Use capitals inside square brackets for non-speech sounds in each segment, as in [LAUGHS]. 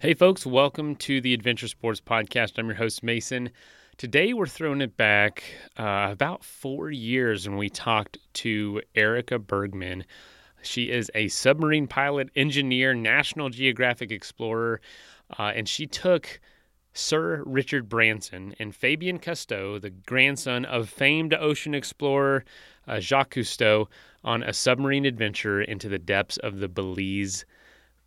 Hey, folks, welcome to the Adventure Sports Podcast. I'm your host, Mason. Today, we're throwing it back uh, about four years when we talked to Erika Bergman. She is a submarine pilot, engineer, National Geographic explorer, uh, and she took Sir Richard Branson and Fabien Cousteau, the grandson of famed ocean explorer uh, Jacques Cousteau, on a submarine adventure into the depths of the Belize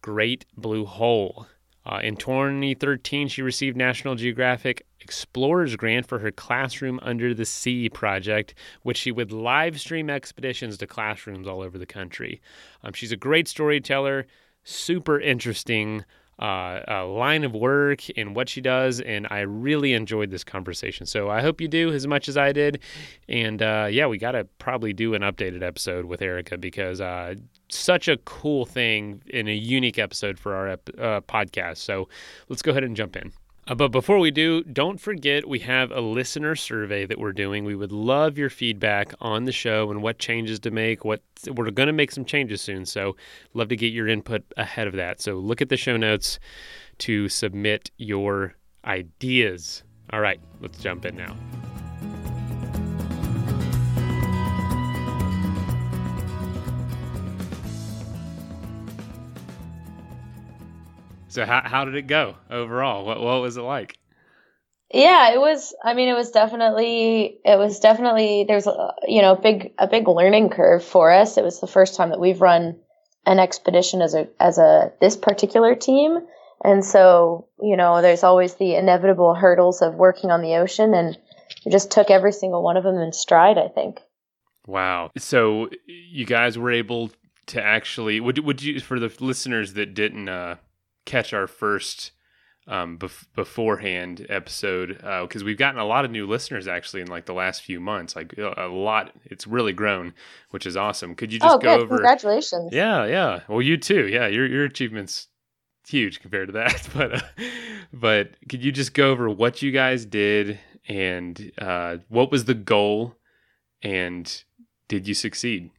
Great Blue Hole. Uh, in 2013, she received National Geographic Explorers Grant for her Classroom Under the Sea project, which she would live stream expeditions to classrooms all over the country. Um, she's a great storyteller, super interesting uh, line of work and what she does, and I really enjoyed this conversation. So I hope you do as much as I did. And uh, yeah, we got to probably do an updated episode with Erika because uh, such a cool thing in a unique episode for our ep- uh, podcast. So let's go ahead and jump in. Uh, but before we do, don't forget we have a listener survey that we're doing. We would love your feedback on the show and what changes to make. What we're going to make some changes soon, so love to get your input ahead of that. So look at the show notes to submit your ideas. All right, let's jump in now. So how how did it go overall? What what was it like? Yeah, it was. I mean, it was definitely. It was definitely. There's a you know big a big learning curve for us. It was the first time that we've run an expedition as a as a this particular team, and so you know there's always the inevitable hurdles of working on the ocean, and we just took every single one of them in stride. I think. Wow. So you guys were able to actually would would you for the listeners that didn't uh catch our first um, bef- beforehand episode because uh, we've gotten a lot of new listeners actually in like the last few months. Like a lot, it's really grown, which is awesome. Could you just oh, go good. over? Congratulations! Yeah, yeah. Well, you too. Yeah, your your achievements huge compared to that. [LAUGHS] But uh, but could you just go over what you guys did and uh, what was the goal and did you succeed?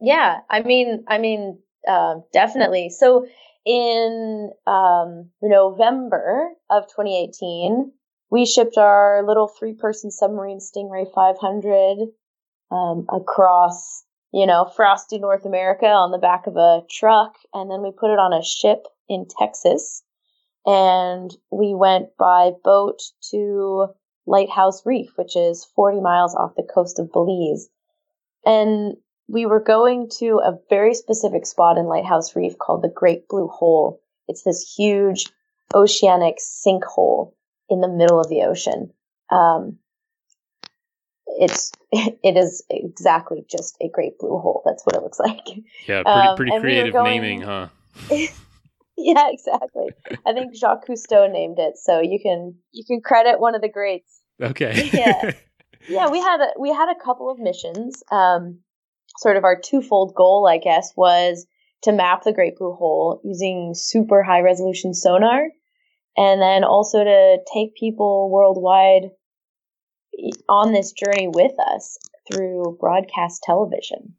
Yeah, I mean, I mean, uh, definitely. So in um, November of 2018, we shipped our little three person submarine Stingray 500 um, across, you know, frosty North America on the back of a truck. And then we put it on a ship in Texas. And we went by boat to Lighthouse Reef, which is 40 miles off the coast of Belize. And we were going to a very specific spot in Lighthouse Reef called the Great Blue Hole. It's this huge oceanic sinkhole in the middle of the ocean. Um, it's [LAUGHS] it is exactly just a great blue hole. That's what it looks like. Yeah, pretty um, pretty creative we going, naming, huh? [LAUGHS] yeah, exactly. I think Jacques Cousteau named it, so you can you can credit one of the greats. Okay. yeah, [LAUGHS] yeah. We had a, we had a couple of missions. Um, sort of our twofold goal, I guess, was to map the Great Blue Hole using super high resolution sonar, and then also to take people worldwide on this journey with us through broadcast television.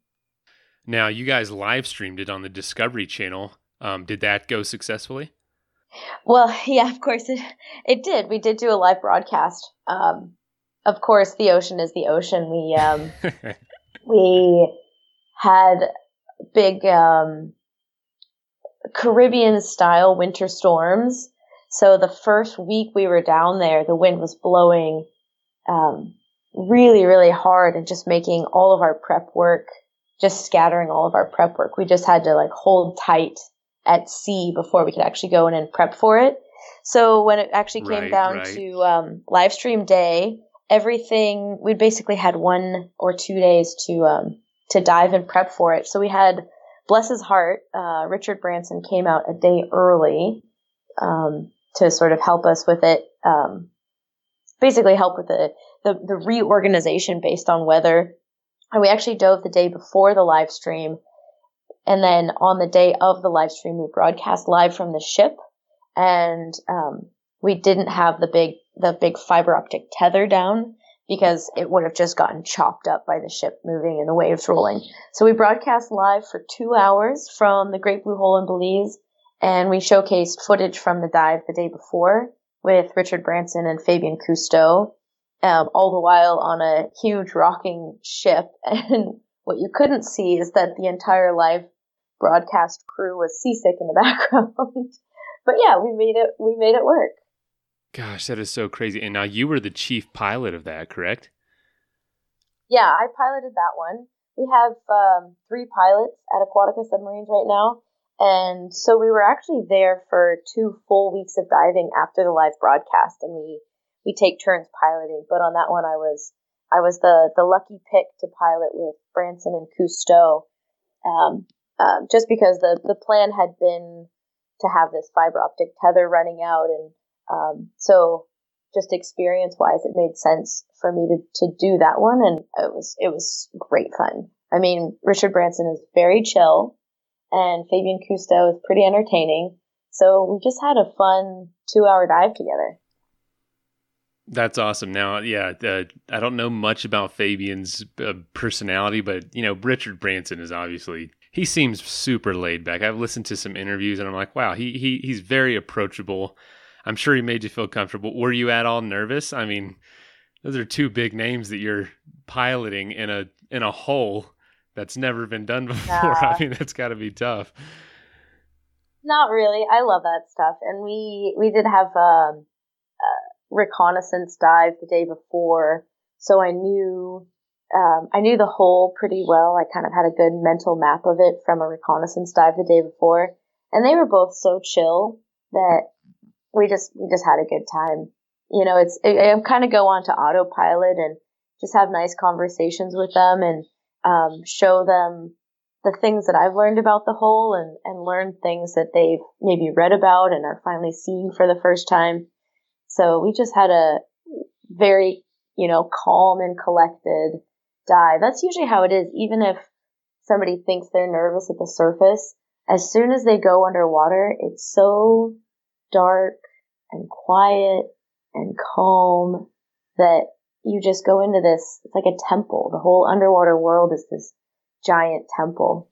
Now, you guys live streamed it on the Discovery Channel. Um, did that go successfully? Well, [LAUGHS] yeah, of course it it did. We did do a live broadcast. Um, of course, the ocean is the ocean. We um, [LAUGHS] we had big um, Caribbean style winter storms. So the first week we were down there, the wind was blowing um, really, really hard and just making all of our prep work, just scattering all of our prep work. We just had to like hold tight at sea before we could actually go in and prep for it. So when it actually came right, down right. to um, live stream day, everything we basically had one or two days to um, to dive and prep for it. So we had, bless his heart, uh, Richard Branson came out a day early um, to sort of help us with it. Um, basically, help with the, the the reorganization based on weather. And we actually dove the day before the live stream, and then on the day of the live stream, we broadcast live from the ship, and um, we didn't have the big the big fiber optic tether down because it would have just gotten chopped up by the ship moving and the waves rolling. So we broadcast live for two hours from the Great Blue Hole in Belize, and we showcased footage from the dive the day before with Richard Branson and Fabien Cousteau, um, all the while on a huge rocking ship. [LAUGHS] And what you couldn't see is that the entire live broadcast crew was seasick in the [LAUGHS] background. but yeah, we made it. We made it work. Gosh, that is so crazy. And now you were the chief pilot of that, correct? Yeah, I piloted that one. We have um, three pilots at Aquatica Submarines right now. And so we were actually there for two full weeks of diving after the live broadcast, and we we take turns piloting. But on that one, I was I was the the lucky pick to pilot with Branson and Cousteau, um, uh, just because the the plan had been to have this fiber optic tether running out, and um, so just experience wise, it made sense for me to to do that one, and it was it was great fun. I mean, Richard Branson is very chill and Fabien Cousteau is pretty entertaining. So we just had a fun two hour dive together. That's awesome. Now, yeah, uh, I don't know much about Fabien's uh, personality, but you know, Richard Branson is obviously he seems super laid back. I've listened to some interviews and I'm like, wow, he he he's very approachable. I'm sure he made you feel comfortable. Were you at all nervous? I mean, those are two big names that you're piloting in a in a hole that's never been done [LAUGHS] before. Nah. I mean, that's got to be tough. Not really. I love that stuff, and we we did have um, a reconnaissance dive the day before, so I knew um, I knew the hole pretty well. I kind of had a good mental map of it from a reconnaissance dive the day before, and they were both so chill that we just we just had a good time. You know, it's I, I kind of go on to autopilot and just have nice conversations with them and um, show them the things that I've learned about the hole and, and learn things that they've maybe read about and are finally seeing for the first time. So we just had a very, you know, calm and collected dive. That's usually how it is, even if somebody thinks they're nervous at the surface. As soon as they go underwater, it's so dark and quiet and calm that you just go into this, it's like a temple. The whole underwater world is this giant temple.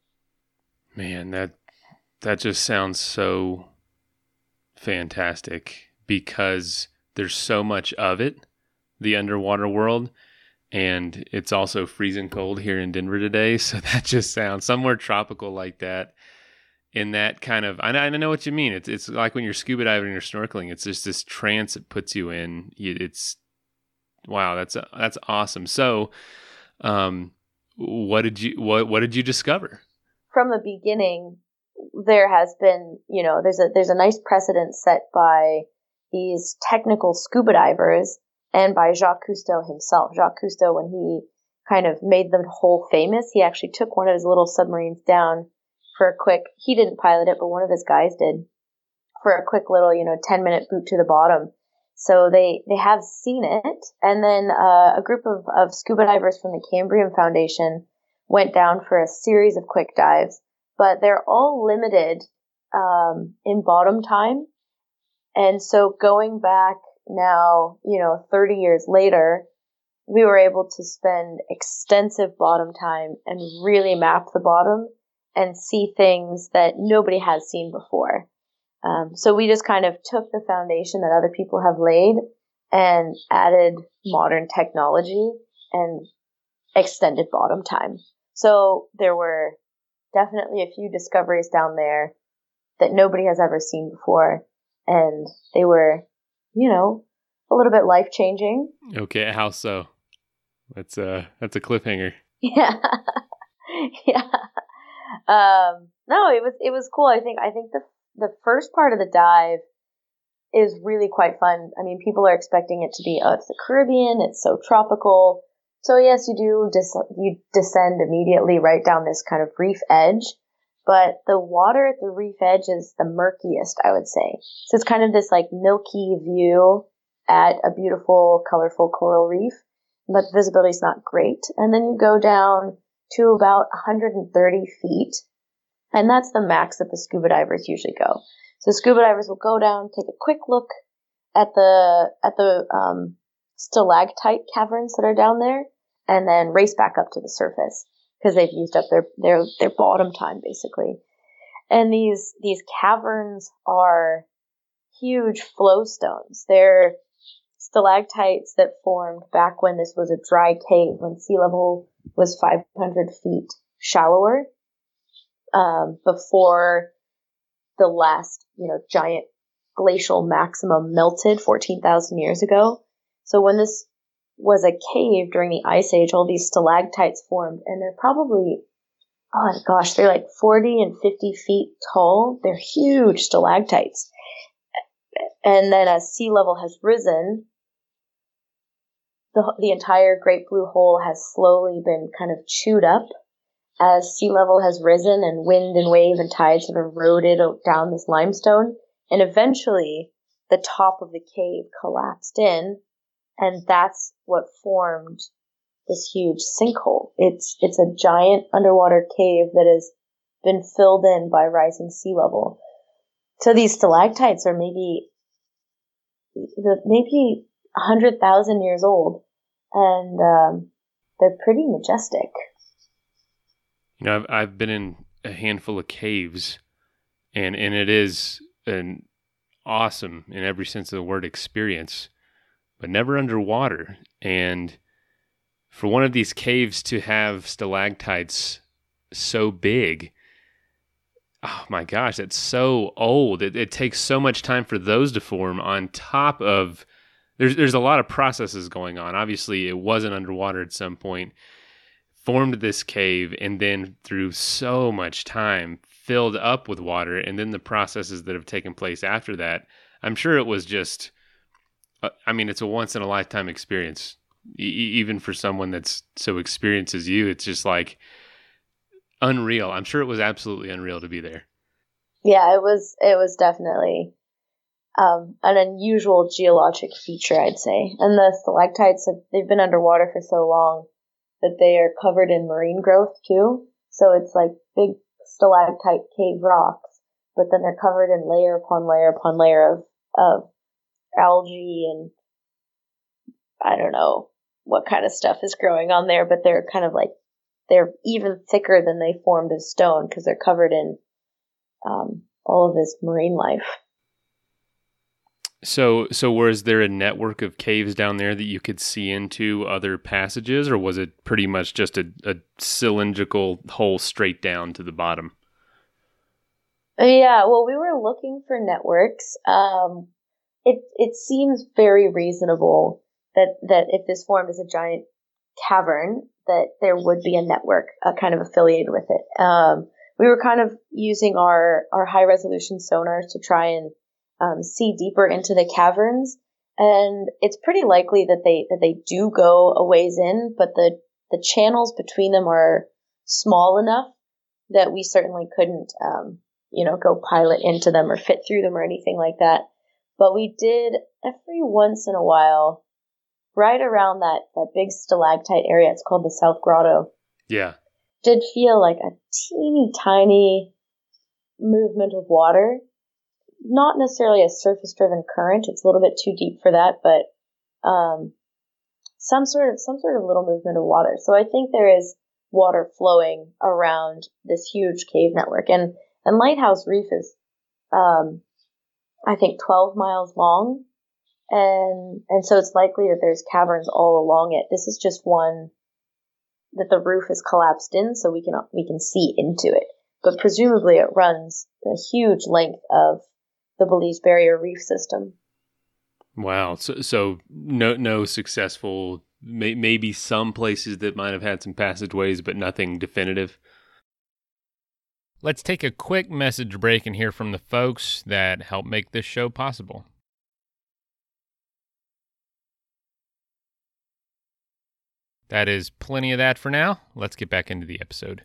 Man, that that just sounds so fantastic because there's so much of it, the underwater world, and it's also freezing cold here in Denver today. [LAUGHS] So that just sounds somewhere tropical like that. In that kind of, I, I know what you mean. It's it's like when you're scuba diving or snorkeling. It's just this trance it puts you in. It's Wow, that's that's awesome. So, um, what did you what what did you discover? From the beginning, there has been you know there's a there's a nice precedent set by these technical scuba divers and by Jacques Cousteau himself. Jacques Cousteau, when he kind of made the hole famous, he actually took one of his little submarines down for a quick. He didn't pilot it, but one of his guys did for a quick little you know ten minute boot to the bottom so they, they have seen it. And then uh, a group of, of scuba divers from the Cambrian Foundation went down for a series of quick dives, but they're all limited um, in bottom time. And so going back now, you know, 30 years later, we were able to spend extensive bottom time and really map the bottom and see things that nobody has seen before. Um, so we just kind of took the foundation that other people have laid and added modern technology and extended bottom time. So there were definitely a few discoveries down there that nobody has ever seen before. And they were, you know, a little bit life changing. Okay, how so? That's a that's a cliffhanger. [LAUGHS] Yeah. [LAUGHS] yeah. Um no, it was it was cool. I think I think the the first part of the dive is really quite fun. I mean, people are expecting it to be, oh, it's the Caribbean, it's so tropical. So yes, you do dis- you descend immediately right down this kind of reef edge, but the water at the reef edge is the murkiest, I would say. So it's kind of this like milky view at a beautiful, colorful coral reef, but visibility is not great. And then you go down to about 130 feet and that's the max that the scuba divers usually go. So scuba divers will go down, take a quick look at the at the um, stalactite caverns that are down there, and then race back up to the surface because they've used up their their their bottom time basically. And these these caverns are huge flow stones. They're stalactites that formed back when this was a dry cave, when sea level was 500 feet shallower, um, before the last, you know, giant glacial maximum melted 14,000 years ago. So when this was a cave during the ice age, all these stalactites formed, and they're probably, oh my gosh, they're like 40 and 50 feet tall. They're huge stalactites. And then as sea level has risen, the, the entire Great Blue Hole has slowly been kind of chewed up as sea level has risen and wind and wave and tides have eroded down this limestone. And eventually the top of the cave collapsed in and that's what formed this huge sinkhole. It's, it's a giant underwater cave that has been filled in by rising sea level. So these stalactites are maybe, maybe a hundred thousand years old and, um, they're pretty majestic. You know, I've, I've been in a handful of caves and, and it is an awesome in every sense of the word experience but never underwater. And for one of these caves to have stalactites so big, oh my gosh, that's so old. It, it, takes so much time for those to form on top of there's there's a lot of processes going on. Obviously, it wasn't underwater at some point. Formed this cave and then through so much time filled up with water and then the processes that have taken place after that. I'm sure it was just uh, I mean, it's a once in a lifetime experience. E- even for someone that's so experienced as you, it's just like unreal. I'm sure it was absolutely unreal to be there. Yeah, it was. It was definitely um, an unusual geologic feature, I'd say. And the stalactites have they've been underwater for so long that they are covered in marine growth too. So it's like big stalactite cave rocks, but then they're covered in layer upon layer upon layer of of algae and I don't know what kind of stuff is growing on there, but they're kind of like they're even thicker than they formed as stone because they're covered in um, all of this marine life. So, so was there a network of caves down there that you could see into other passages, or was it pretty much just a, a cylindrical hole straight down to the bottom? Yeah, well, we were looking for networks. Um, it it seems very reasonable that that if this formed as a giant cavern, that there would be a network uh, kind of affiliated with it. Um, we were kind of using our our high resolution sonars to try and um, see deeper into the caverns, and it's pretty likely that they that they do go a ways in, but the the channels between them are small enough that we certainly couldn't, um, you know, go pilot into them or fit through them or anything like that. But we did every once in a while, right around that, that big stalactite area, it's called the South Grotto. Yeah. Did feel like a teeny tiny movement of water. Not necessarily a surface driven current. It's a little bit too deep for that, but, um, some sort of, some sort of little movement of water. So I think there is water flowing around this huge cave network. And, and Lighthouse Reef is, um, I think 12 miles long. And, and so it's likely that there's caverns all along it. This is just one that the roof is collapsed in so we can, we can see into it. But presumably it runs a huge length of the Belize Barrier Reef system. Wow. So, so no, no successful, may, maybe some places that might have had some passageways, but nothing definitive. Let's take a quick message break and hear from the folks that help make this show possible. That is plenty of that for now. Let's get back into the episode.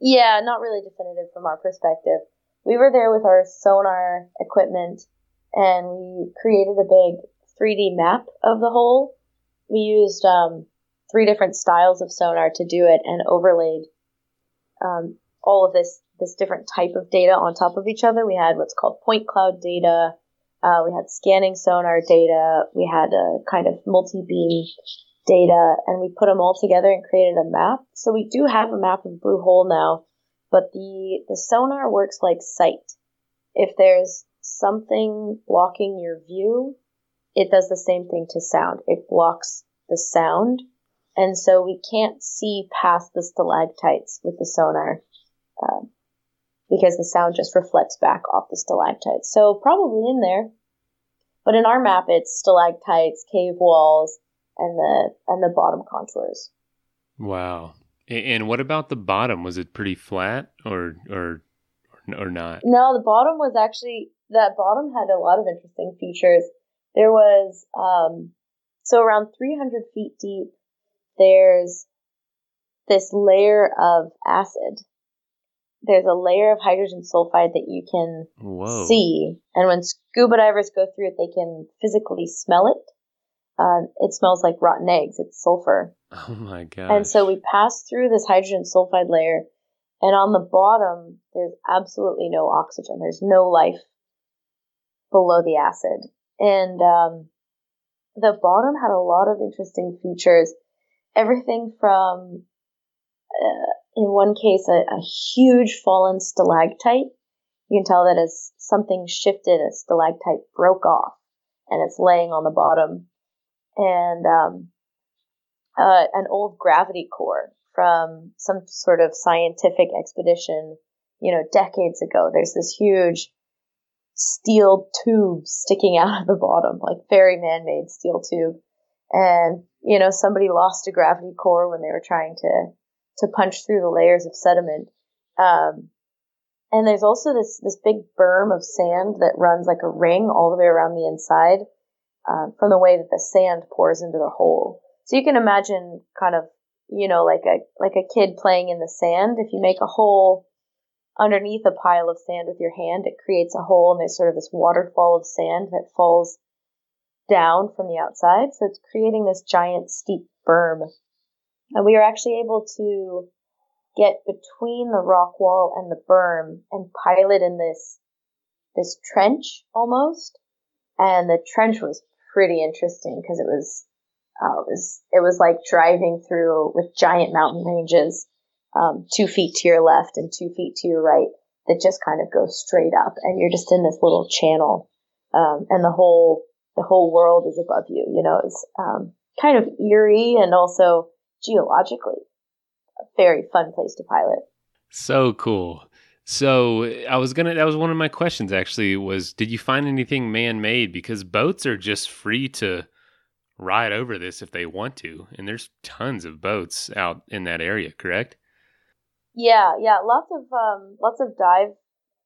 Yeah, not really definitive from our perspective. We were there with our sonar equipment and we created a big 3D map of the hole. We used um, three different styles of sonar to do it and overlaid um, all of this this different type of data on top of each other. We had what's called point cloud data. Uh, we had scanning sonar data. We had a kind of multi beam data, and we put them all together and created a map. So we do have a map of Blue Hole now, but the the sonar works like sight. If there's something blocking your view, it does the same thing to sound. It blocks the sound, and so we can't see past the stalactites with the sonar. Uh, because the sound just reflects back off the stalactites. So probably in there. But in our map, it's stalactites, cave walls, and the and the bottom contours. Wow. And what about the bottom? Was it pretty flat or or or not? No, the bottom was actually that bottom had a lot of interesting features. There was um, so around 300 feet deep. There's this layer of acid there's a layer of hydrogen sulfide that you can Whoa. see. And when scuba divers go through it, they can physically smell it. Uh, it smells like rotten eggs. It's sulfur. [LAUGHS] Oh my god! And so we pass through this hydrogen sulfide layer, and on the bottom, there's absolutely no oxygen. There's no life below the acid. And um, the bottom had a lot of interesting features. Everything from uh, in one case, a, a huge fallen stalactite. You can tell that as something shifted, a stalactite broke off and it's laying on the bottom. And um, uh, an old gravity core from some sort of scientific expedition, you know, decades ago. There's this huge steel tube sticking [LAUGHS] out of the bottom, like very man-made steel tube. And, you know, somebody lost a gravity core when they were trying to to punch through the layers of sediment. Um, and there's also this this big berm of sand that runs like a ring all the way around the inside uh, from the way that the sand pours into the hole. So you can imagine kind of you know like a like a kid playing in the sand. If you make a hole underneath a pile of sand with your hand, it creates a hole, and there's sort of this waterfall of sand that falls down from the outside. So it's creating this giant steep berm and we were actually able to get between the rock wall and the berm and pile it in this this trench almost. And the trench was pretty interesting because it was uh, it was it was like driving through with giant mountain ranges, um, two feet to your left and two feet to your right that just kind of go straight up, and you're just in this little channel, um, and the whole the whole world is above you. You know, it's um, kind of eerie and also geologically a very fun place to pilot. So cool. So I was gonna. That was one of my questions. Actually, was did you find anything man-made? Because boats are just free to ride over this if they want to, and there's tons of boats out in that area. Correct? Yeah, yeah. Lots of um, lots of dive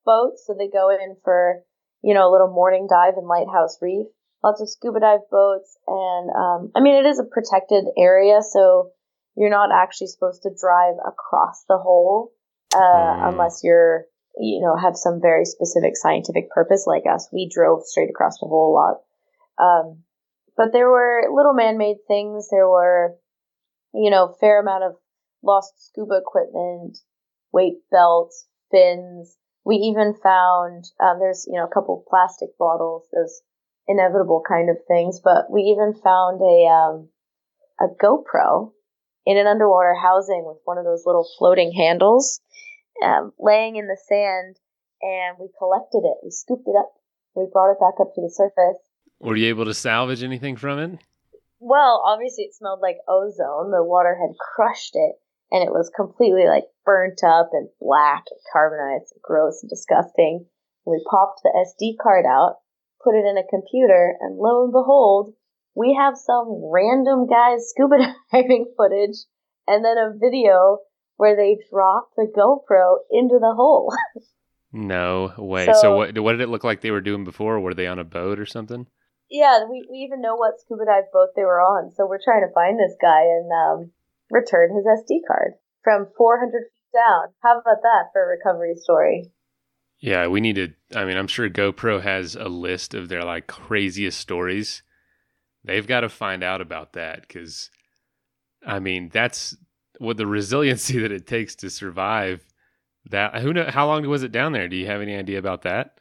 boats. So they go in for you know a little morning dive in Lighthouse Reef. Lots of scuba dive boats, and um, I mean it is a protected area, so you're not actually supposed to drive across the hole uh, mm. unless you're you know have some very specific scientific purpose like us we drove straight across the whole lot. Um, but there were little man-made things. There were you know fair amount of lost scuba equipment weight belts fins. We even found um, there's you know a couple of plastic bottles those inevitable kind of things. But we even found a um, a GoPro in an underwater housing with one of those little floating handles, um, laying in the sand, and we collected it. We scooped it up. We brought it back up to the surface. Were you able to salvage anything from it? Well, obviously it smelled like ozone. The water had crushed it, and it was completely like burnt up and black and carbonized and gross and disgusting. we popped the SD card out, put it in a computer, and lo and behold, we have some random guy's scuba [LAUGHS] diving footage and then a video where they dropped the GoPro into the hole. [LAUGHS] no way. So, so, what what did it look like they were doing before? Were they on a boat or something? Yeah, we, we even know what scuba dive boat they were on. So we're trying to find this guy and um, return his SD card from 400 feet down. How about that for a recovery story? Yeah, we need to. I mean, I'm sure GoPro has a list of their like craziest stories They've got to find out about that because, I mean, that's what the resiliency [LAUGHS] that it takes to survive. That who know how long was it down there? Do you have any idea about that?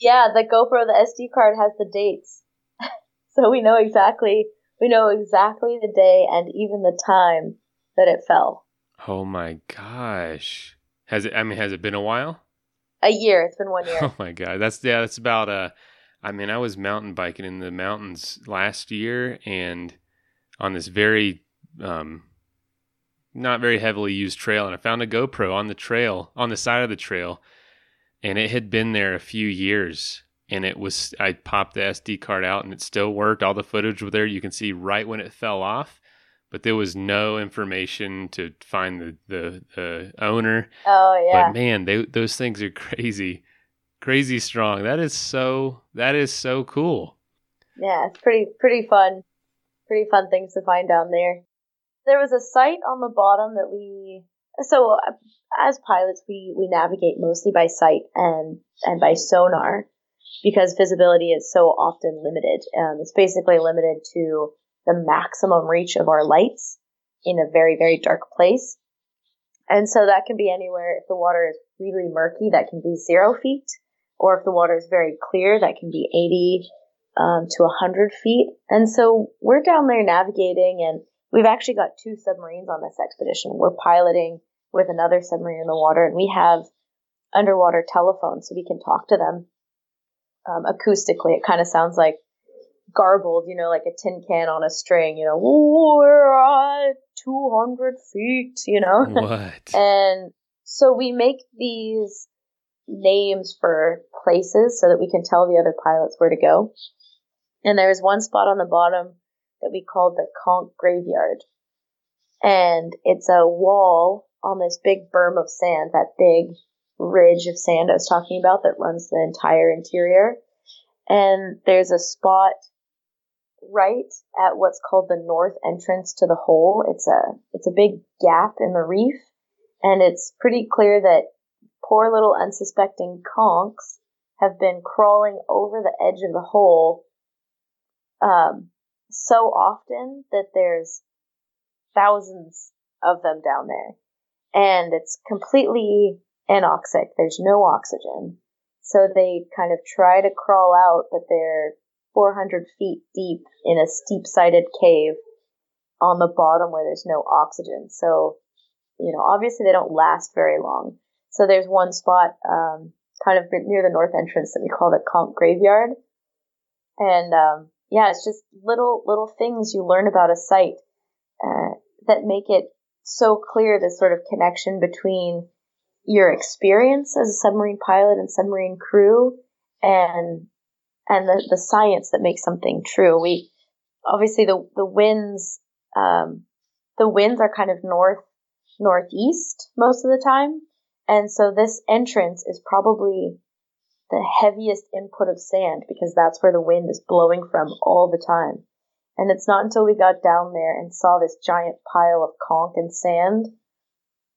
Yeah, the GoPro, the SD card has the dates, [LAUGHS] so we know exactly we know exactly the day and even the time that it fell. Oh my gosh! Has it? I mean, has it been a while? A year. It's been one [LAUGHS] year. Oh my god, that's yeah. That's about uh. I mean, I was mountain biking in the mountains last year, and on this very um, not very heavily used trail, and I found a GoPro on the trail on the side of the trail, and it had been there a few years. And it was, I popped the SD card out and it still worked. All the footage was there. You can see right when it fell off but there was no information to find the the, the owner. Oh yeah. But man, they, those things are [LAUGHS] crazy, crazy strong. That is so that is so cool. Yeah, it's pretty pretty fun, pretty fun things to find down there. There was a site on the bottom that we so uh, as pilots we we navigate mostly by sight and and by sonar because visibility is so often limited. Um, it's basically limited to the maximum reach of our lights in a very, very dark place. And so that can be anywhere. If the water is really murky, that can be zero feet. Or if the water is very clear, that can be 80 um, to 100 feet. And so we're down there navigating, and we've actually got two submarines on this expedition. We're piloting with another submarine in the water, and we have underwater telephones so we can talk to them um, acoustically. It kind of sounds like garbled, you know, like a tin can on a string, you know, we're at 200 feet, you know? What? [LAUGHS] and so we make these names for places so that we can tell the other pilots where to go. And there was one spot on the bottom that we called the Conch Graveyard. And it's a wall on this big berm of sand, that big ridge of sand I was talking about that runs the entire interior. And there's a spot right at what's called the north entrance to the hole. It's a it's a big gap in the reef, and it's pretty clear that poor little unsuspecting conchs have been crawling over the edge of the hole um, so often that there's thousands of them down there, and it's completely anoxic. There's no oxygen. So they kind of try to crawl out, but they're 400 feet deep in a steep sided cave on the bottom where there's no oxygen. So, you know, obviously they don't last very long. So there's one spot, um, kind of near the north entrance that we call the Conch Graveyard. And, um, yeah, it's just little, little things you learn about a site, uh, that make it so clear this sort of connection between your experience as a submarine pilot and submarine crew and and the, the science that makes something true. We obviously the the winds um, the winds are kind of north northeast most of the time, and so this entrance is probably the heaviest input of sand because that's where the wind is blowing from all the time. And it's not until we got down there and saw this giant pile of conch and sand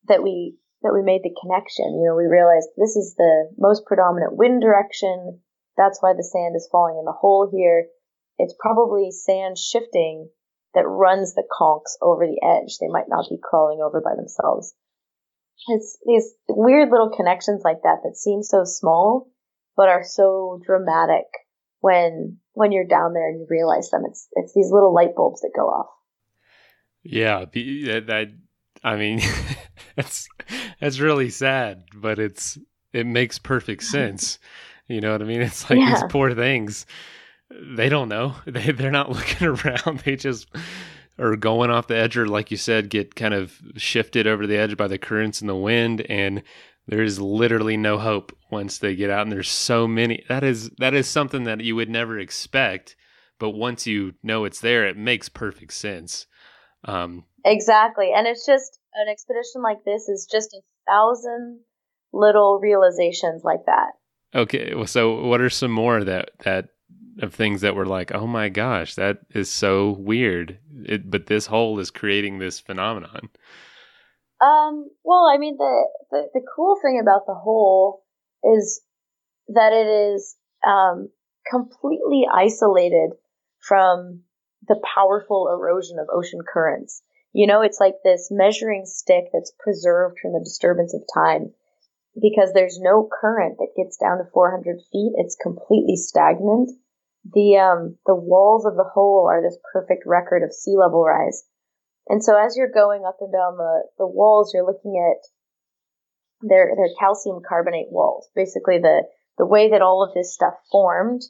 that we that we made the connection. You know, we realized this is the most predominant wind direction. That's why the sand is falling in the hole here. It's probably sand shifting that runs the conchs over the edge. They might not be crawling over by themselves. It's these weird little connections like that that seem so small, but are so dramatic when when you're down there and you realize them. It's it's these little light bulbs that go off. Yeah, that, that I mean, [LAUGHS] that's that's really sad, but it's it makes perfect [LAUGHS] sense. You know what I mean? It's like yeah. these poor things. They don't know. [LAUGHS] They they're not looking around. They just are going off the edge or like you said, get kind of shifted over the edge by the currents and the wind and there's literally no hope once they get out and there's so many that is that is something that you would never expect but once you know it's there it makes perfect sense um, exactly and it's just an expedition like this is just a thousand little realizations like that Okay, so what are some more that that of things that were like, oh my gosh, that is so weird. It, but this hole is creating this phenomenon. Um. Well, I mean, the, the the cool thing about the hole is that it is um completely isolated from the powerful erosion of ocean currents. You know, it's like this measuring stick that's preserved from the disturbance of time because there's no current that gets down to 400 feet. It's completely stagnant. The um, the walls of the hole are this perfect record of sea level rise. And so as you're going up and down the, the walls, you're looking at they're, they're calcium carbonate walls. Basically, the, the way that all of this stuff formed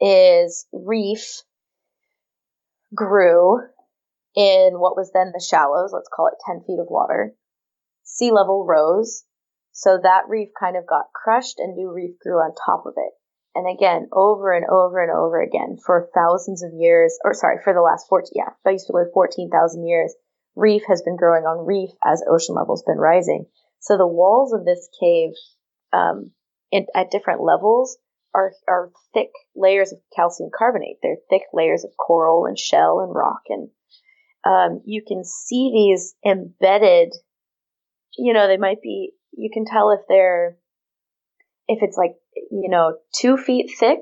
is reef grew in what was then the shallows, let's call it 10 feet of water. Sea level rose. So that reef kind of got crushed and new reef grew on top of it. And again, over and over and over again for thousands of years, or sorry, for the last 14, yeah, basically 14,000 years, reef has been growing on reef as ocean levels been rising. So the walls of this cave, um, in, at different levels are, are thick layers of calcium carbonate. They're thick layers of coral and shell and rock. And, um, you can see these embedded, you know, they might be, you can tell if they're, if it's like, you know, two feet thick,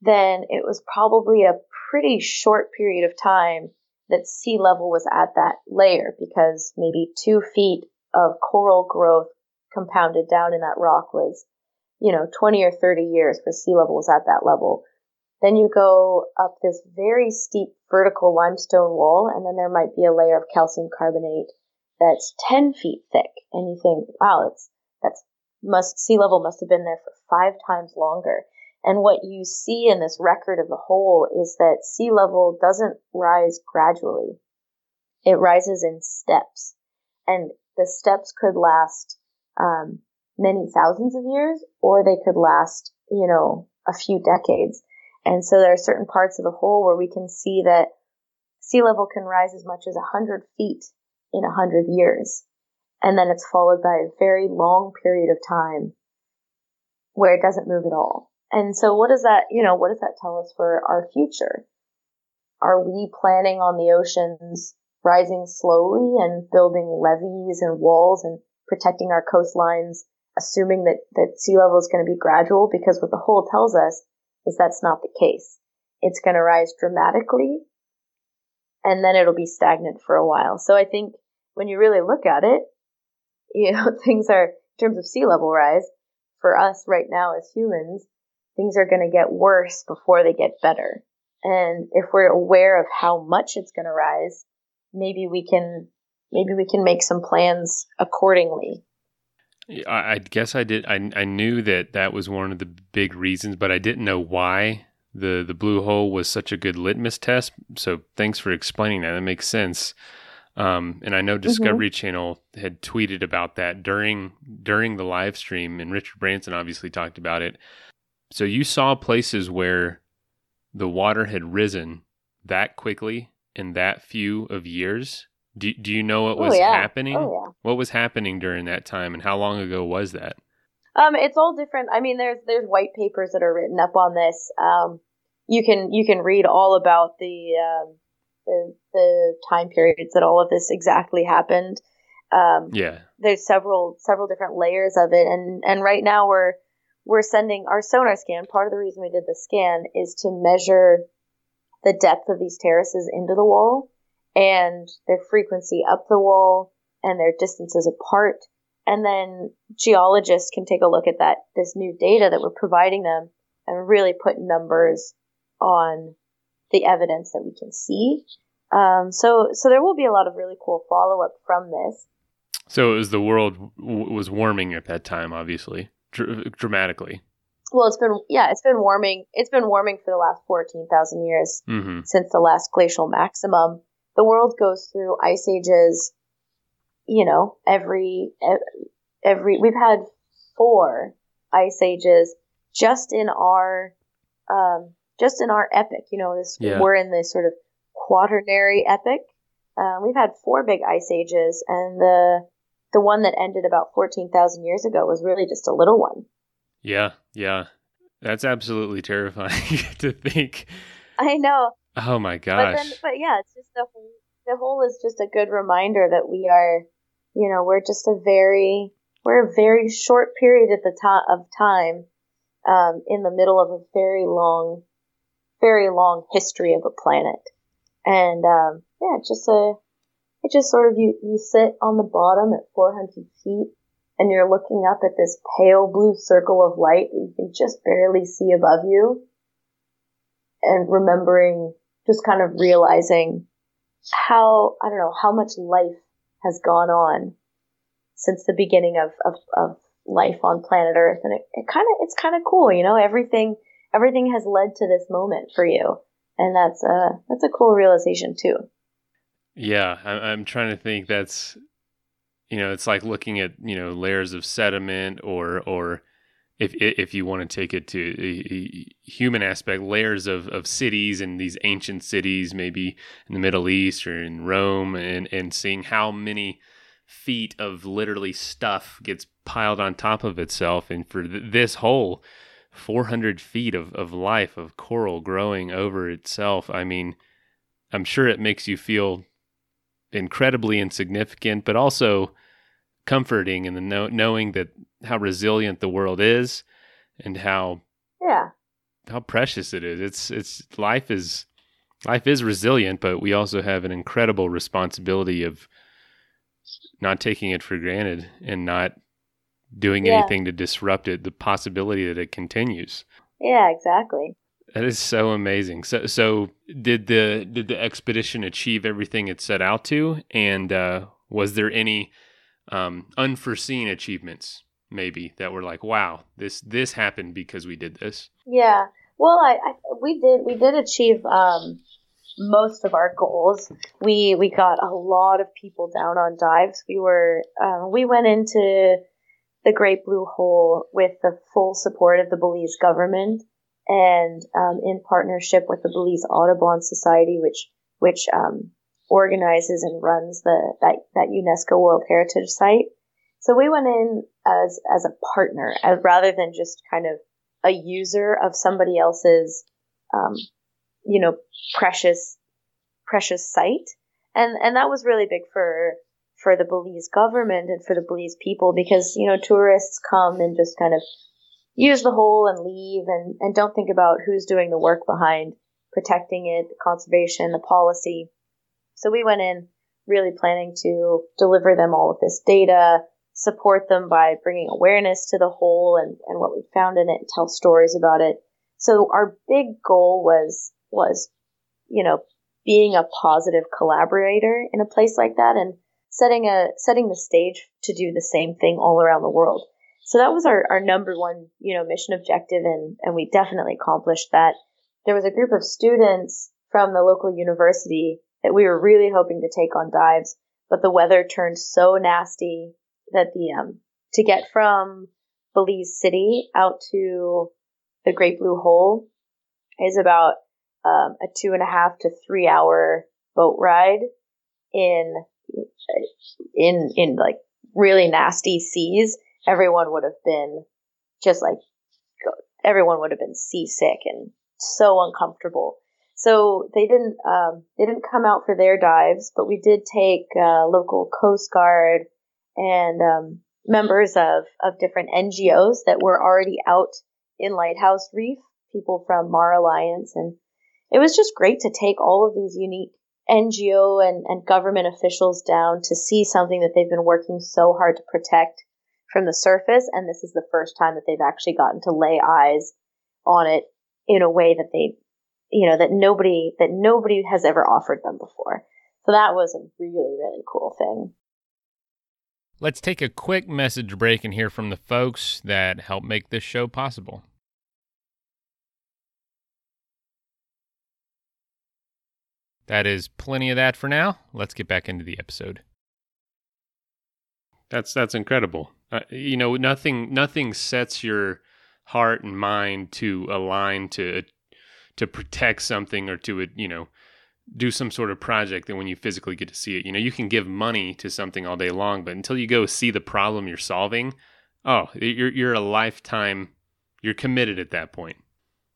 then it was probably a pretty short period of time that sea level was at that layer because maybe two feet of coral growth compounded down in that rock was, you know, 20 or 30 years for sea level was at that level. Then you go up this very steep vertical limestone wall, and then there might be a layer of calcium carbonate that's 10 feet thick. And you think, wow, it's, that's must, sea level must have been there for five times longer. And what you see in this record of the hole is that sea level doesn't rise gradually. It rises in steps. And the steps could last um, many thousands of years, or they could last, you know, a few decades. And so there are certain parts of the hole where we can see that sea level can rise as much as 100 feet in 100 years. And then it's followed by a very long period of time where it doesn't move at all. And so what does that, you know, what does that tell us for our future? Are we planning on the oceans rising slowly and building levees and walls and protecting our coastlines, assuming that, that sea level is going to be gradual? Because what the hole tells us is that's not the case. It's going to rise dramatically and then it'll be stagnant for a while. So I think when you really look at it, you know, [LAUGHS] things are, in terms of sea level rise, for us right now as humans, things are going to get worse before they get better. And if we're aware of how much it's going to rise, maybe we can maybe we can make some plans accordingly. I guess I did. I I knew that that was one of the big reasons, but I didn't know why the the blue hole was such a good litmus test. So thanks for explaining that. That makes sense. Um, and I know mm-hmm. Discovery mm-hmm. Channel had tweeted about that during during the live stream, and Richard Branson obviously talked about it. So you saw places where the water had risen that quickly in that few of years. Do, do you know what oh, was oh, yeah. happening? Oh, yeah. What was happening during that time, and how long ago was that? Um, it's all different. I mean, there's there's white papers that are written up on this. Um, you can you can read all about the um, the, the time periods that all of this exactly happened. Um, yeah, there's several several different layers of it, and and right now we're we're sending our sonar scan. Part of the reason we did the scan is to measure the depth of these terraces into the wall and their frequency up the wall and their distances apart. And then geologists can take a look at that, this new data that we're providing them and really put numbers on the evidence that we can see. Um, so, so there will be a lot of really cool follow up from this. So it was the world w- was warming at that time, obviously dr- dramatically. Well, it's been yeah, it's been warming. It's been warming for the last fourteen thousand years mm-hmm. since the last glacial maximum. The world goes through ice ages. You know, every every we've had four ice ages just in our um, just in our epoch. You know, this yeah. we're in this sort of quaternary epoch. Uh, we've had four big ice ages, and the the one that ended about 14,000 years ago was really just a little one. Yeah, yeah. That's absolutely terrifying [LAUGHS] to think. I know. Oh my gosh. But, then, but yeah, it's just the hole, the hole is just a good reminder that we are, you know, we're just a very, we're a very short period at the time of time, um, in the middle of a very long, very long history of a planet. And, um, yeah, just a, it just sort of, you, you sit on the bottom at 400 feet and you're looking up at this pale blue circle of light that you can just barely see above you and remembering, just kind of realizing how, I don't know, how much life has gone on since the beginning of, of, of life on planet Earth. And it, it kind of, it's kind of cool, you know, everything, everything has led to this moment for you. And that's a, that's a cool realization too. Yeah. I'm trying to think that's, you know, it's like looking at, you know, layers of sediment or, or, if if you want to take it to human aspect, layers of, of cities and these ancient cities, maybe in the Middle East or in Rome, and and seeing how many feet of literally stuff gets piled on top of itself, and for th- this whole 400 feet of, of life of coral growing over itself, I mean, I'm sure it makes you feel incredibly insignificant, but also comforting in the know, knowing that how resilient the world is and how yeah how precious it is. It's it's life is life is resilient, but we also have an incredible responsibility of not taking it for granted and not doing yeah. anything to disrupt it. The possibility that it continues. Yeah, exactly. That is so amazing. So, so did the did the expedition achieve everything it set out to? And uh, was there any um, unforeseen achievements maybe that were like wow this this happened because we did this yeah well i, I we did we did achieve um, most of our goals we we got a lot of people down on dives we were uh, we went into the great blue hole with the full support of the belize government and um, in partnership with the belize audubon society which which um, organizes and runs the that, that UNESCO World Heritage Site. So we went in as as a partner, as rather than just kind of a user of somebody else's, um, you know, precious precious site, and and that was really big for for the Belize government and for the Belize people because you know tourists come and just kind of use the hole and leave and and don't think about who's doing the work behind protecting it, the conservation, the policy. So we went in really planning to deliver them all of this data, support them by bringing awareness to the hole and, and what we found in it and tell stories about it. So our big goal was, was, you know, being a positive collaborator in a place like that and setting a, setting the stage to do the same thing all around the world. So that was our, our number one, you know, mission objective and, and we definitely accomplished that. There was a group of students from the local university that we were really hoping to take on dives, but the weather turned so nasty that the um, to get from Belize City out to the Great Blue Hole is about um, a two and a half to three hour boat ride in in in like really nasty seas. Everyone would have been just like everyone would have been seasick and so uncomfortable. So they didn't um, they didn't come out for their dives, but we did take uh, local Coast Guard and um, members of of different NGOs that were already out in Lighthouse Reef, people from Mar Alliance, and it was just great to take all of these unique NGO and, and government officials down to see something that they've been working so hard to protect from the surface, and this is the first time that they've actually gotten to lay eyes on it in a way that they you know, that nobody, that nobody has ever offered them before. So that was a really, really cool thing. Let's take a quick message break and hear from the folks that help make this show possible. That is plenty of that for now. Let's get back into the episode. That's that's incredible. Uh, you know, nothing nothing sets your heart and mind to align to to protect something or to you know do some sort of project that when you physically get to see it you know you can give money to something all day long but until you go see the problem you're solving oh you're you're a lifetime you're committed at that point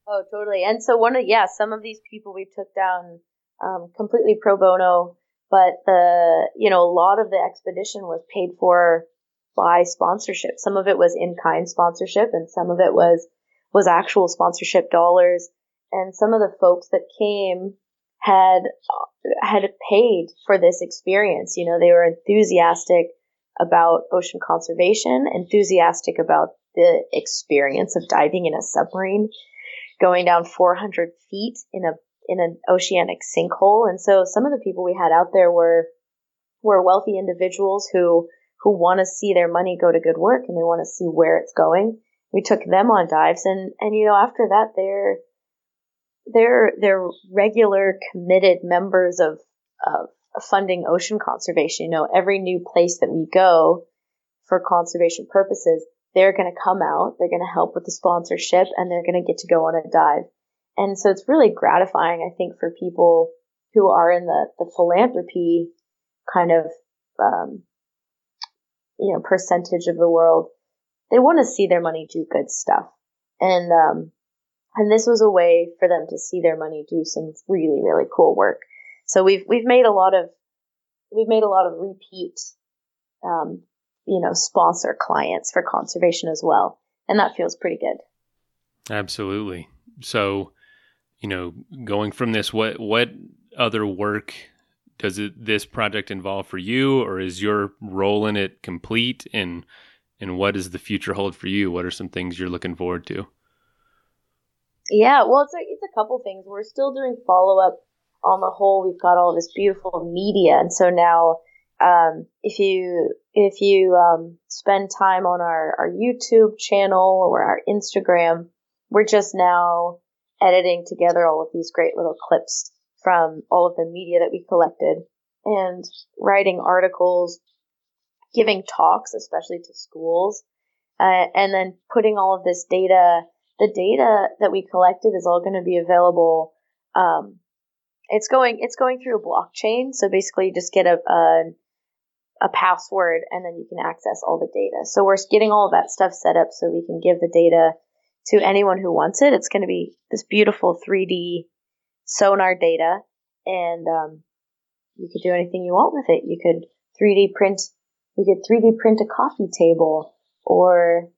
oh totally and so one of yeah some of these people we took down um, completely pro bono but the you know a lot of the expedition was paid for by sponsorship some of it was in kind sponsorship and some of it was was actual sponsorship dollars and some of the folks that came had had paid for this experience. You know, they were enthusiastic about ocean conservation, enthusiastic about the experience of diving in a submarine, going down 400 feet in a in an oceanic sinkhole. And so some of the people we had out there were were wealthy individuals who who want to see their money go to good work and they want to see where it's going. We took them on dives and, and you know, after that, they're, they're, they're regular committed members of, of funding ocean conservation. You know, every new place that we go for conservation purposes, they're going to come out, they're going to help with the sponsorship and they're going to get to go on a dive. And so it's really gratifying, I think, for people who are in the, the philanthropy kind of, um, you know, percentage of the world. They want to see their money do good stuff. And, um, and this was a way for them to see their money do some really, really cool work. So we've, we've made a lot of, we've made a lot of repeat, um, you know, sponsor clients for conservation as well. And that feels pretty good. Absolutely. So, you know, going from this, what, what other work does it, this project involve for you? Or is your role in it complete? And and what does the future hold for you? What are some things you're looking forward to? Yeah well it's a, it's a couple things. We're still doing follow-up on the hole. We've got all this beautiful media. And so now um, if you if you um, spend time on our, our youtube channel or our instagram we're just now editing together all of these great little clips from all of the media that we collected and writing articles, giving talks, especially to schools, uh, and then putting all of this data. The data that we collected is all going to be available. Um, it's going it's going through a blockchain, so basically, you just get a, a a password and then you can access all the data. So we're getting all of that stuff set up so we can give the data to anyone who wants it. It's going to be this beautiful 3D sonar data, and um, you could do anything you want with it. You could 3D print, you could 3D print a coffee table, or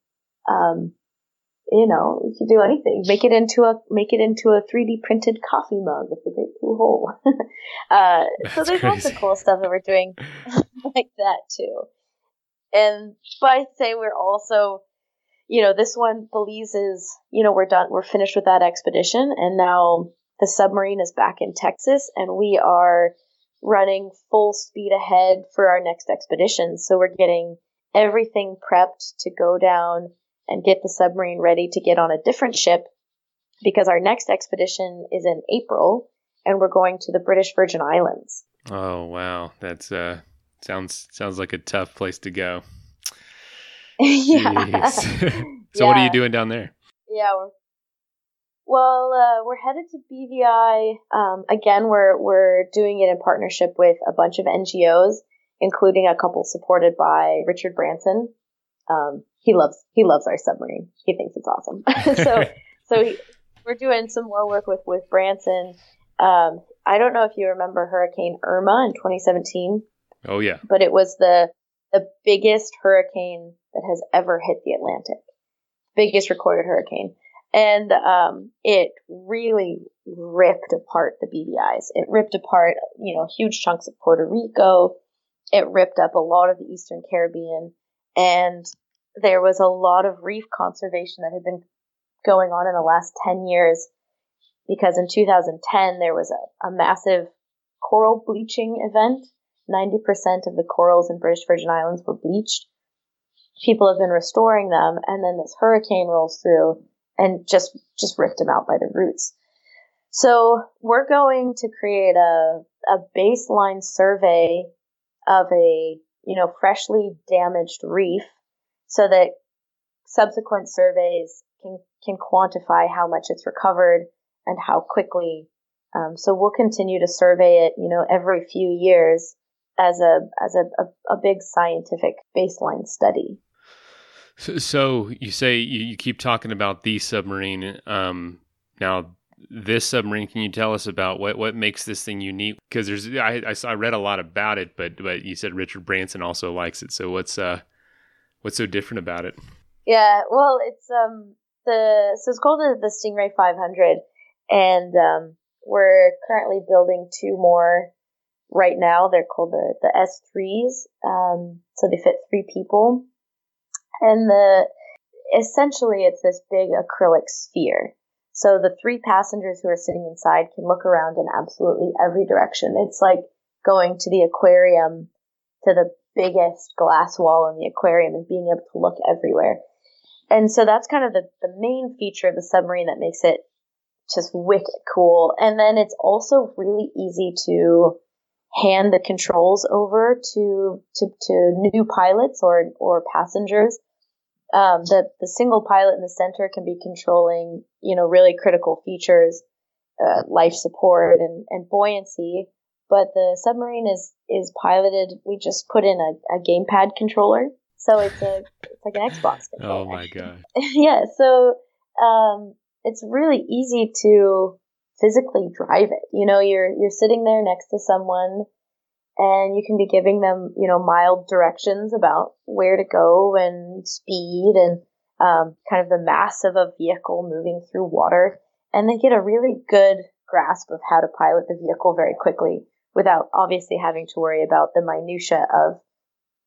um, you know, you could do anything. Make it into a make it into a 3D printed coffee mug with a great blue hole. [LAUGHS] uh, so there's crazy. lots of cool stuff that we're doing [LAUGHS] [LAUGHS] like that too. And but I'd say we're also, you know, this one Belize is, you know, we're done, we're finished with that expedition, and now the submarine is back in Texas, and we are running full speed ahead for our next expedition. So we're getting everything prepped to go down and get the submarine ready to get on a different ship because our next expedition is in April and we're going to the British Virgin Islands. Oh wow, that's uh sounds sounds like a tough place to go. [LAUGHS] yeah. [LAUGHS] so yeah. what are you doing down there? Yeah, we're well, uh, we're headed to BVI. Um, again, we're we're doing it in partnership with a bunch of NGOs, including a couple supported by Richard Branson. Um, he loves he loves our submarine. He thinks it's awesome. [LAUGHS] so so he, we're doing some more work with with Branson. Um, I don't know if you remember Hurricane Irma in 2017. Oh yeah, but it was the the biggest hurricane that has ever hit the Atlantic, biggest recorded hurricane and um, it really ripped apart the BVI's. It ripped apart, you know, huge chunks of Puerto Rico. It ripped up a lot of the Eastern Caribbean, and there was a lot of reef conservation that had been going on in the last 10 years because in 2010 there was a, a massive coral bleaching event. 90% of the corals in British Virgin Islands were bleached. People have been restoring them, and then this hurricane rolls through and just just ripped them out by the roots. So we're going to create a a baseline survey of a you know freshly damaged reef so that subsequent surveys can can quantify how much it's recovered and how quickly. Um, so we'll continue to survey it, you know, every few years as a as a, a, a big scientific baseline study. So, so you say you, you, keep talking about the submarine. Um, now, this submarine, can you tell us about what, what makes this thing unique? Because there's I, I, saw, I read a lot about it, but but you said Richard Branson also likes it. So what's uh what's so different about it? Yeah, well, it's um the so it's called the, the Stingray 500, and um, we're currently building two more right now. They're called the the S3s. Um, so they fit three people and the essentially it's this big acrylic sphere. So the three passengers who are sitting inside can look around in absolutely every direction. It's like going to the aquarium to the biggest glass wall in the aquarium and being able to look everywhere. And so that's kind of the, the main feature of the submarine that makes it just wicked cool. And then it's also really easy to hand the controls over to to, to new pilots or or passengers. Um, the the single pilot in the center can be controlling, you know, really critical features, uh, life support and, and buoyancy. But the submarine is is piloted. We just put in a, a gamepad controller, so it's a it's like an Xbox controller. Oh my god! [LAUGHS] yeah, so um, it's really easy to physically drive it. You know, you're you're sitting there next to someone and you can be giving them, you know, mild directions about where to go and speed and um, kind of the mass of a vehicle moving through water. And they get a really good grasp of how to pilot the vehicle very quickly without obviously having to worry about the minutia of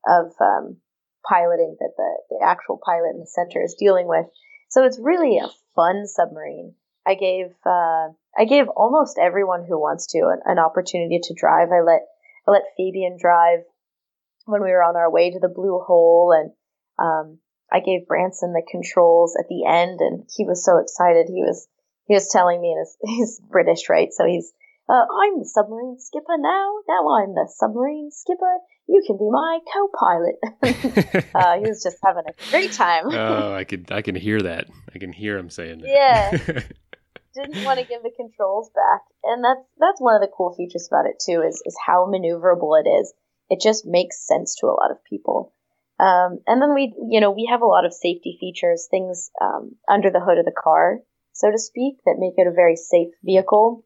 of um, piloting that the, the actual pilot in the center is dealing with. So it's really a fun submarine. I gave uh, I gave almost everyone who wants to an, an, opportunity to drive. I let I let Fabien drive when we were on our way to the blue hole, and um, I gave Branson the controls at the end, and he was so excited. He was he was telling me, and he's [LAUGHS] British, right? So he's uh, I'm the submarine skipper now. Now I'm the submarine skipper. You can be my co-pilot. [LAUGHS] [LAUGHS] uh, he was just having a great time. oh, I could I can hear that. I can hear him saying that. Yeah. Didn't want to give the controls back, and that's that's one of the cool features about it too. Is is how maneuverable it is. It just makes sense to a lot of people. Um, and then we, you know, we have a lot of safety features, things um, under the hood of the car, so to speak, that make it a very safe vehicle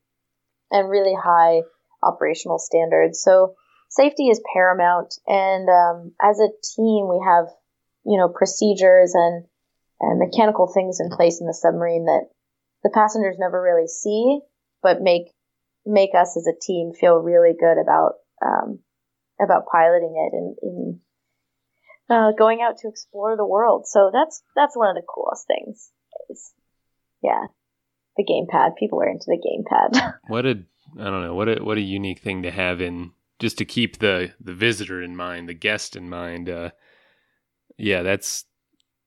and really high operational standards. So safety is paramount. And um, as a team, we have, you know, procedures and, and mechanical things in place in the submarine that the passengers never really see, but make make us as a team feel really good about um, about piloting it and, and uh, going out to explore the world. So that's that's one of the coolest things. Is, yeah, the gamepad. People are into the gamepad. [LAUGHS] what a I don't know what a what a unique thing to have in just to keep the the visitor in mind, the guest in mind. Uh, yeah, that's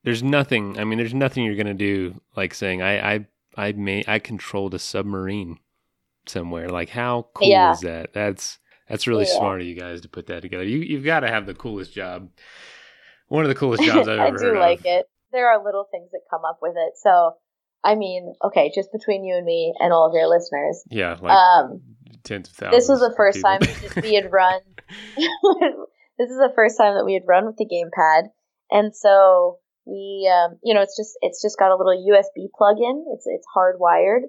there's nothing. I mean, there's nothing you're gonna do like saying I I I may I controlled a submarine somewhere. Like how cool yeah. is that? That's that's really yeah. smart of you guys to put that together. You you've got to have the coolest job. One of the coolest [LAUGHS] jobs I've ever. I do like of. it. There are little things that come up with it. So I mean, okay, just between you and me and all of your listeners. Yeah, like um, tens of thousands. This was the first time we had run. [LAUGHS] [LAUGHS] this is the first time that we had run with the gamepad, and so we, um, you know, it's just it's just got a little USB plug-in. It's it's hardwired.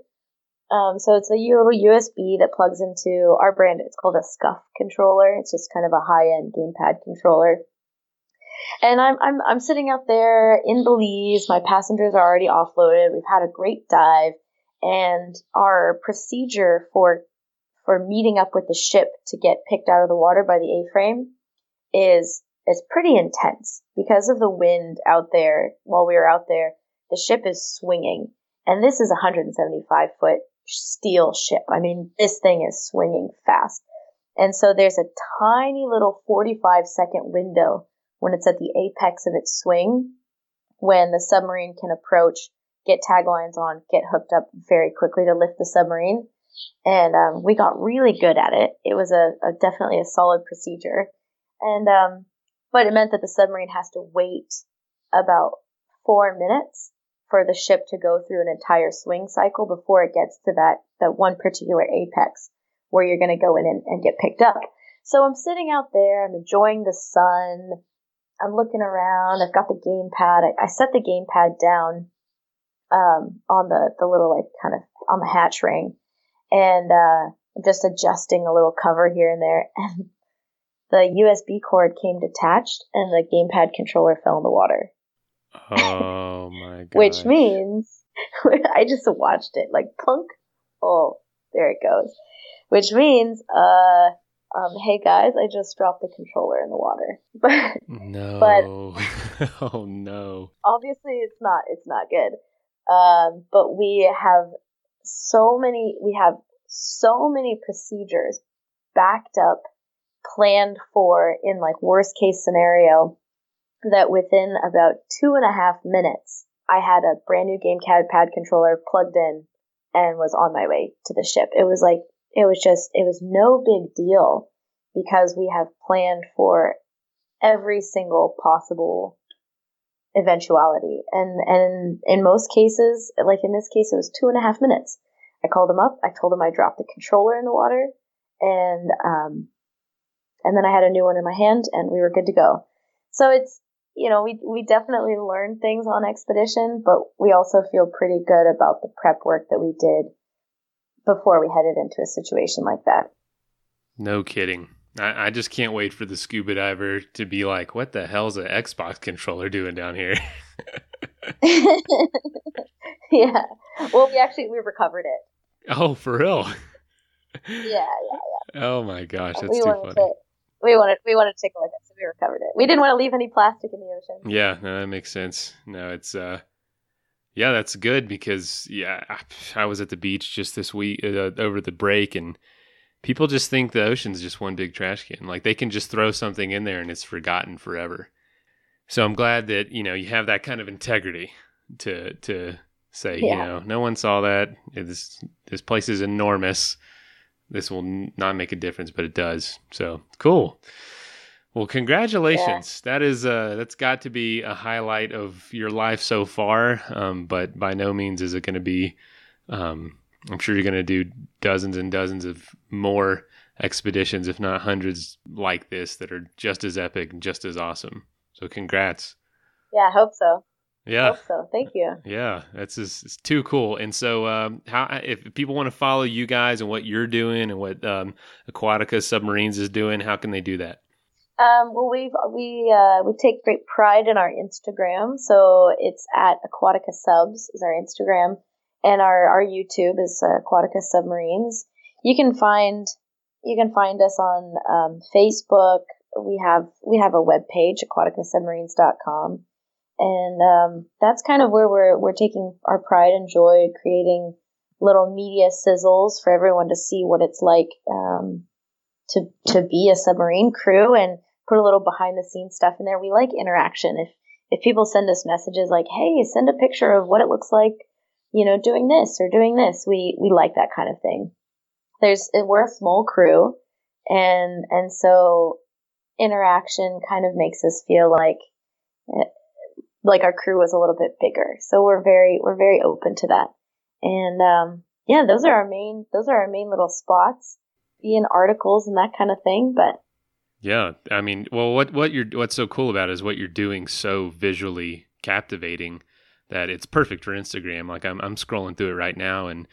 Um, so it's a little USB that plugs into our brand. It's called a SCUF controller. It's just kind of a high-end gamepad controller. And I'm, I'm, I'm sitting out there in Belize. My passengers are already offloaded. We've had a great dive. And our procedure for, for meeting up with the ship to get picked out of the water by the A-frame is, is pretty intense because of the wind out there while we were out there. The ship is swinging and this is a 175 foot steel ship. I mean, this thing is swinging fast. And so there's a tiny little 45 second window when it's at the apex of its swing, when the submarine can approach, get taglines on, get hooked up very quickly to lift the submarine. And um, we got really good at it. It was a, a definitely a solid procedure, and um, but it meant that the submarine has to wait about four minutes for the ship to go through an entire swing cycle before it gets to that that one particular apex where you're going to go in and, and get picked up. So I'm sitting out there, I'm enjoying the sun, I'm looking around. I've got the gamepad. I, I set the gamepad down um, on the the little like kind of on the hatch ring, and uh, I'm just adjusting a little cover here and there, [LAUGHS] and the USB cord came detached, and the gamepad controller fell in the water. Oh [LAUGHS] my god! Which means [LAUGHS] I just watched it like plunk. Oh, there it goes. Which means uh um, hey guys, I just dropped the controller in the water. [LAUGHS] But no, but oh no. Obviously, it's not. It's not good. Um, but we have so many. We have so many procedures backed up planned for in like worst case scenario that within about two and a half minutes, I had a brand new gamepad pad controller plugged in and was on my way to the ship. It was like, it was just, it was no big deal because we have planned for every single possible eventuality. And, and in most cases, like in this case, it was two and a half minutes. I called him up. I told him I dropped the controller in the water and, um, and then I had a new one in my hand and we were good to go. So it's, you know, we, we definitely learned things on expedition, but we also feel pretty good about the prep work that we did before we headed into a situation like that. No kidding. I, I just can't wait for the scuba diver to be like, what the hell's an Xbox controller doing down here? [LAUGHS] yeah. Well, we actually, we recovered it. Oh, for real? yeah, yeah, yeah. Oh my gosh, that's we too funny. We wanted we wanted to take a look at it, so we recovered it. We didn't want to leave any plastic in the ocean. Yeah, no, that makes sense. No, it's uh, yeah, that's good because yeah, I, I was at the beach just this week uh, over the break, and people just think the ocean's just one big trash can. Like they can just throw something in there and it's forgotten forever. So I'm glad that you know you have that kind of integrity to to say Yeah. you know no one saw that this this place is enormous. This will not make a difference, but it does. So cool. Well, congratulations. That is uh that's got to be a highlight of your life so far. Um, but by no means is it going to be. Um, I'm sure you're going to do dozens and dozens of more expeditions, if not hundreds, like this that are just as epic and just as awesome. So congrats. Yeah, I hope so. Yeah. Hope so. Thank you. Yeah, that's just it's too cool. And so, um, how if people want to follow you guys and what you're doing and what um, Aquatica Submarines is doing, how can they do that? Um, well, we've we uh, we take great pride in our Instagram, so it's at Aquatica Subs is our Instagram, and our our YouTube is uh, Aquatica Submarines. You can find you can find us on um, Facebook. We have we have a web page aquaticasubmarines.com, and um, that's kind of where we're we're taking our pride and joy creating little media sizzles for everyone to see what it's like um, to to be a submarine crew and put a little behind the scenes stuff in there. We like interaction. If if people send us messages like, "Hey, send a picture of what it looks like," you know, doing this or doing this, we we like that kind of thing. There's we're a small crew, and and so interaction kind of makes us feel like eh, like our crew was a little bit bigger. So we're very we're very open to that. And um, yeah, those are our main those are our main little spots. In articles and that kind of thing, but Yeah, I mean, well, what what you're what's so cool about it is what you're doing so visually captivating that it's perfect for Instagram. Like I'm I'm scrolling through it right now, and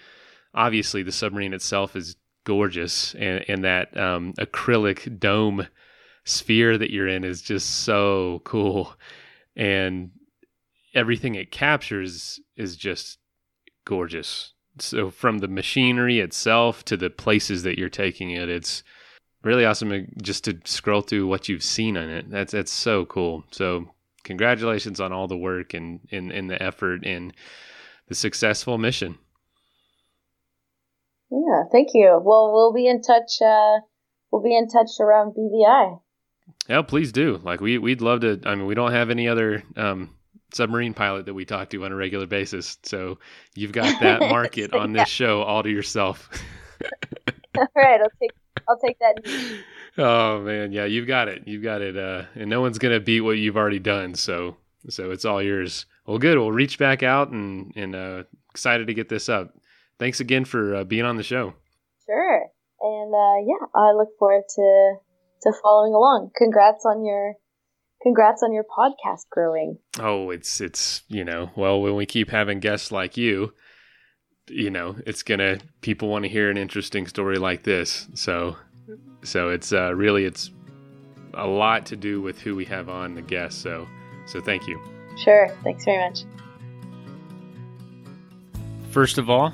obviously the submarine itself is gorgeous, and, and that um, acrylic dome sphere that you're in is just so cool, and everything it captures is just gorgeous. So from the machinery itself to the places that you're taking it, it's really awesome just to scroll through what you've seen on it. That's that's so cool. So congratulations on all the work and and, and the effort and the successful mission. yeah, thank you. Well, we'll be in touch. Uh, we'll be in touch around BVI. Yeah, please do. Like we we'd love to. I mean, we don't have any other um, submarine pilot that we talk to on a regular basis, so you've got [LAUGHS] that market on Yeah. this show all to yourself. [LAUGHS] All right, I'll take I'll take that. oh man, yeah, you've got it. You've got it. Uh, and no one's gonna beat what you've already done. So so it's all yours. Well, good. We'll reach back out and and uh, excited to get this up. Thanks again for uh, being on the show. Sure. And uh, yeah, I look forward to to following along. Congrats on your congrats on your podcast growing. Oh, it's it's you know well when we keep having guests like you, you know it's gonna people want to hear an interesting story like this. So so it's uh, really it's a lot to do with who we have on the guest. So so thank you. Sure. Thanks very much. First of all,